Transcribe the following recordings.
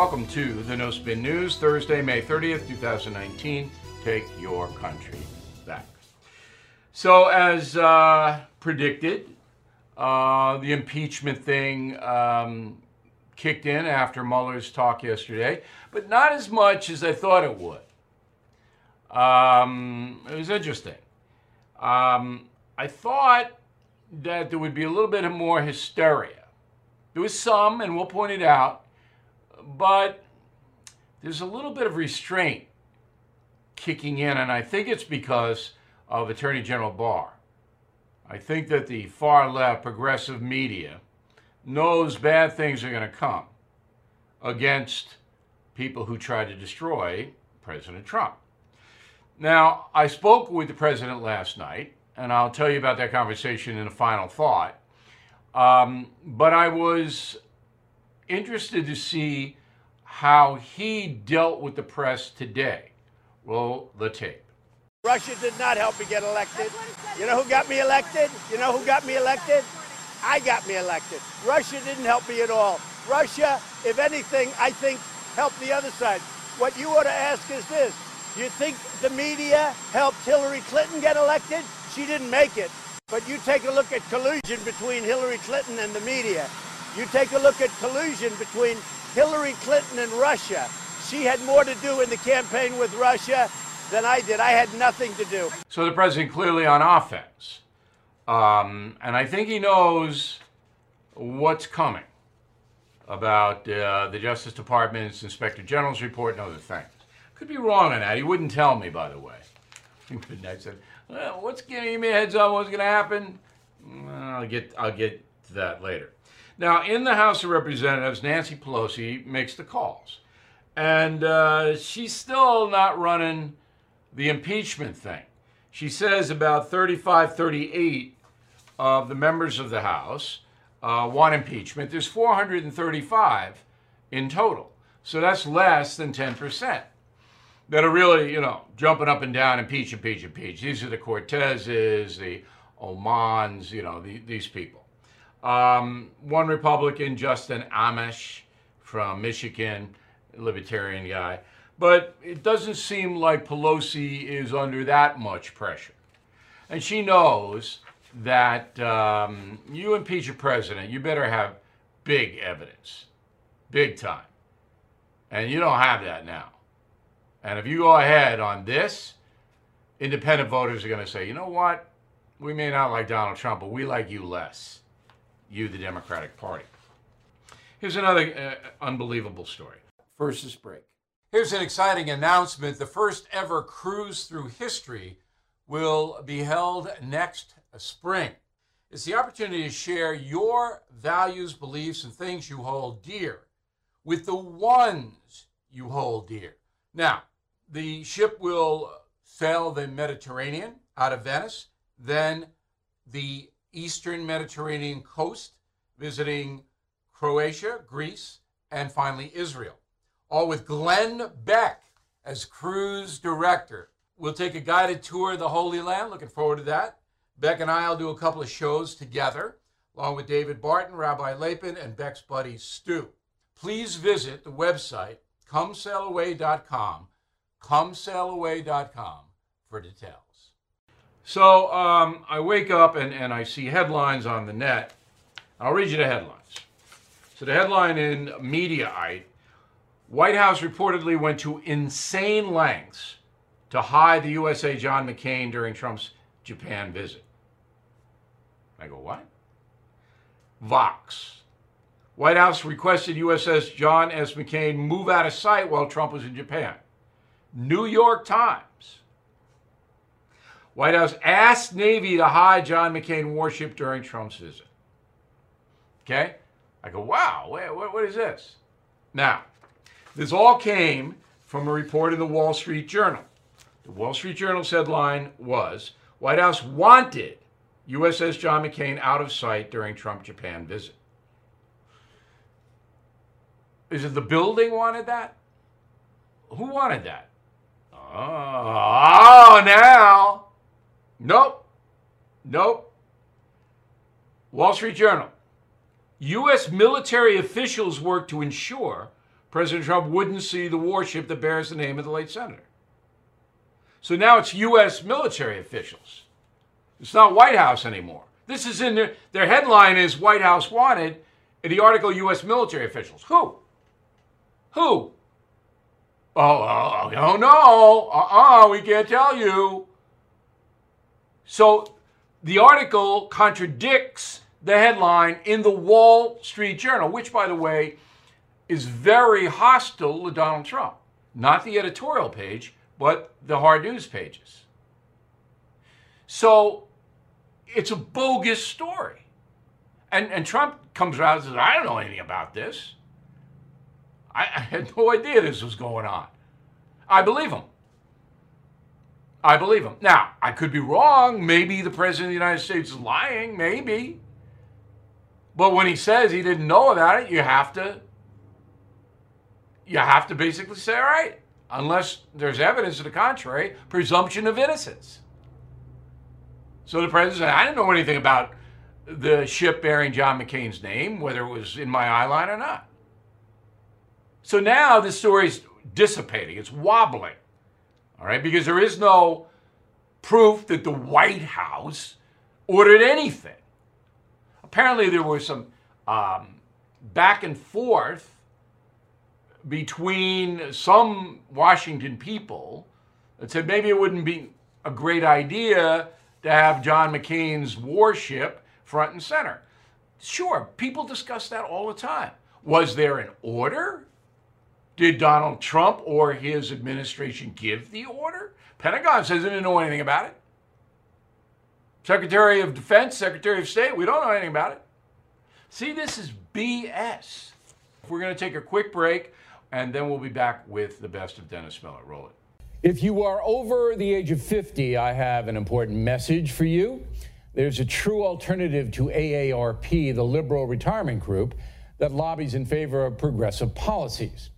Welcome to the No Spin News, Thursday, May 30th, 2019. Take your country back. So, as uh, predicted, uh, the impeachment thing um, kicked in after Mueller's talk yesterday, but not as much as I thought it would. Um, it was interesting. Um, I thought that there would be a little bit more hysteria. There was some, and we'll point it out, but there's a little bit of restraint kicking in, and I think it's because of Attorney General Barr. I think that the far left progressive media knows bad things are going to come against people who try to destroy President Trump. Now, I spoke with the president last night, and I'll tell you about that conversation in a final thought. Um, but I was interested to see how he dealt with the press today. Roll the tape. Russia did not help me get elected. You know who got me elected? You know who got me elected? I got me elected. Russia didn't help me at all. Russia, if anything, I think helped the other side. What you ought to ask is this. Do you think the media helped Hillary Clinton get elected? She didn't make it. But you take a look at collusion between Hillary Clinton and the media. You take a look at collusion between Hillary Clinton and Russia. She had more to do in the campaign with Russia than I did. I had nothing to do. So the president clearly on offense. Um, and I think he knows what's coming about uh, the Justice Department's Inspector General's report and other things. Could be wrong on that. He wouldn't tell me, by the way. I said, well, what's giving me a heads up what's going to happen? I'll get, I'll get to that later. Now, in the House of Representatives, Nancy Pelosi makes the calls. And uh, she's still not running the impeachment thing. She says about 35, 38 of the members of the House uh, want impeachment. There's 435 in total. So that's less than 10% that are really, you know, jumping up and down, impeach, impeach, impeach. These are the Cortezes, the Omars, you know, the, these people. Um, one Republican, Justin Amash from Michigan, libertarian guy. But it doesn't seem like Pelosi is under that much pressure. And she knows that um, you impeach a president, you better have big evidence, big time. And you don't have that now. And if you go ahead on this, independent voters are going to say, you know what? We may not like Donald Trump, but we like you less. You, the Democratic Party. Here's another uh, unbelievable story. First, this break. Here's an exciting announcement. The first ever cruise through history will be held next spring. It's the opportunity to share your values, beliefs, and things you hold dear with the ones you hold dear. Now, the ship will sail the Mediterranean out of Venice, then the eastern Mediterranean coast, visiting Croatia, Greece, and finally Israel all with Glenn Beck as cruise director. We'll take a guided tour of the Holy Land. Looking forward to that. Beck and I will do a couple of shows together, along with David Barton, Rabbi Lapin, and Beck's buddy Stu. Please visit the website comesailaway.com, comesailaway.com for details. So um, I wake up and, and I see headlines on the net. I'll read you the headlines. So the headline in Mediaite White House reportedly went to insane lengths to hide the USS John McCain during Trump's Japan visit. I go, what? Vox. White House requested USS John S. McCain move out of sight while Trump was in Japan. New York Times. White House asked Navy to hide John McCain warship during Trump's visit. Okay? I go, wow, what, what is this? Now, this all came from a report in the Wall Street Journal. The Wall Street Journal's headline was White House wanted USS John McCain out of sight during Trump Japan visit. Is it the building wanted that? Who wanted that? Oh, now. Nope. Nope. Wall Street Journal. U.S. military officials work to ensure President Trump wouldn't see the warship that bears the name of the late senator. So now it's U.S. military officials. It's not White House anymore. This is in their, their headline is White House wanted. In the article, U.S. military officials. Who? Who? Oh, oh, oh, oh no. Uh-uh, we can't tell you. So the article contradicts the headline in the Wall Street Journal, which, by the way, is very hostile to Donald Trump. Not the editorial page, but the hard news pages. So it's a bogus story. And, and Trump comes around and says, I don't know anything about this. I, I had no idea this was going on. I believe him. I believe him. Now, I could be wrong. Maybe the President of the United States is lying. Maybe. But when he says he didn't know about it, you have to you have to basically say, all right, unless there's evidence to the contrary, presumption of innocence. So the president said, I didn't know anything about the ship bearing John McCain's name, whether it was in my eye line or not. So now this story's dissipating, it's wobbling. All right, because there is no proof that the White House ordered anything. Apparently, there was some um, back and forth between some Washington people that said maybe it wouldn't be a great idea to have John McCain's warship front and center. Sure, people discuss that all the time. Was there an order? Did Donald Trump or his administration give the order? Pentagon says they didn't know anything about it. Secretary of Defense, Secretary of State, we don't know anything about it. See, this is BS. We're going to take a quick break and then we'll be back with the best of Dennis Miller. Roll it. If you are over the age of 50, I have an important message for you. There's a true alternative to AARP, the liberal retirement group that lobbies in favor of progressive policies.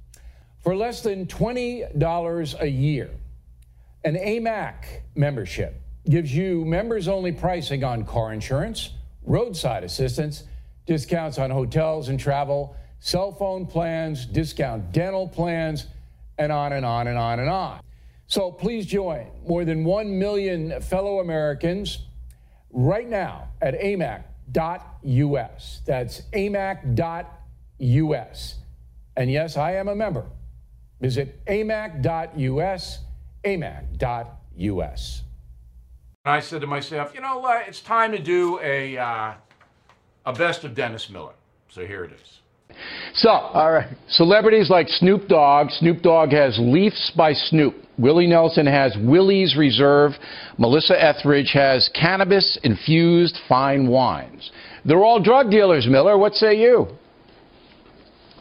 For less than $20 a year, an AMAC membership gives you members only pricing on car insurance, roadside assistance, discounts on hotels and travel, cell phone plans, discount dental plans, and on and on and on and on. So please join more than 1 million fellow Americans right now at amac.us. That's amac.us. And yes, I am a member. Visit amac.us, amac.us. And I said to myself, you know what? It's time to do a, uh, a best of Dennis Miller. So here it is. So, all right. Celebrities like Snoop Dogg. Snoop Dogg has Leafs by Snoop. Willie Nelson has Willie's Reserve. Melissa Etheridge has cannabis infused fine wines. They're all drug dealers, Miller. What say you?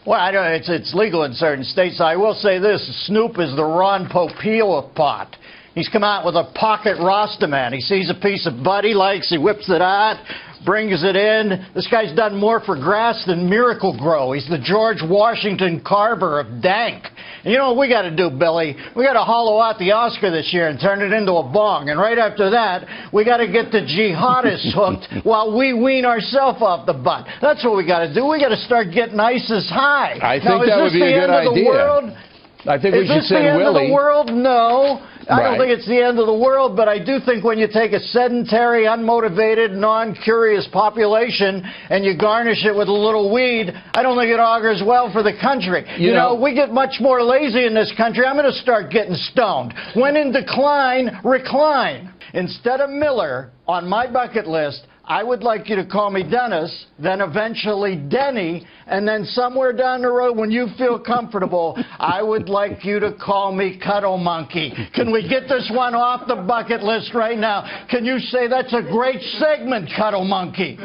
Well, I don't, it's, it's legal in certain states. I will say this Snoop is the Ron Popeil of pot. He's come out with a pocket Rastaman. He sees a piece of bud he likes, he whips it out, brings it in. This guy's done more for grass than Miracle-Gro. He's the George Washington Carver of dank. And you know what we got to do, Billy? We got to hollow out the Oscar this year and turn it into a bong. And right after that, we got to get the jihadists hooked while we wean ourselves off the butt. That's what we got to do. We got to start getting ISIS high. I think now, that would be a good idea. I think is we should this send the end Willie. of the world? No. I Right. don't think it's the end of the world, but I do think when you take a sedentary, unmotivated, non-curious population and you garnish it with a little weed, I don't think it augurs well for the country. You You, know, know- we get much more lazy in this country. I'm going to start getting stoned. When in decline, recline. Instead of Miller on my bucket list, I would like you to call me Dennis, then eventually Denny, and then somewhere down the road when you feel comfortable, I would like you to call me Cuddle Monkey. Can we get this one off the bucket list right now? Can you say that's a great segment, Cuddle Monkey?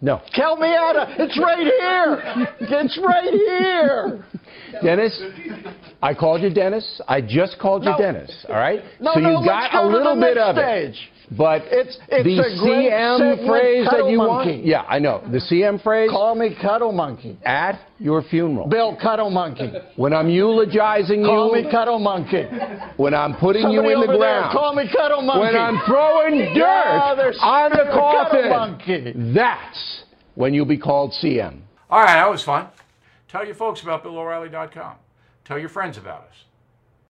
No. Tell me out of it's right here. It's right here. Dennis, I called you Dennis. I just called you No. Dennis, all right? No, so you let's got a little bit of stage. it. But It's- it's the a CM phrase that Cuddle you Monkey. want, yeah, I know. The CM phrase Call me Cuddle Monkey. at your funeral. Bill Cuddle Monkey. When I'm eulogizing Call you, Call me Cuddle Monkey. when I'm putting Somebody you in the over there, ground, call me Cuddle Monkey. when I'm throwing dirt Yeah, on the Cuddle coffin, Monkey. that's when you'll be called CM. All right, that was fun. Tell your folks about BillO'Reilly.com. Tell your friends about us.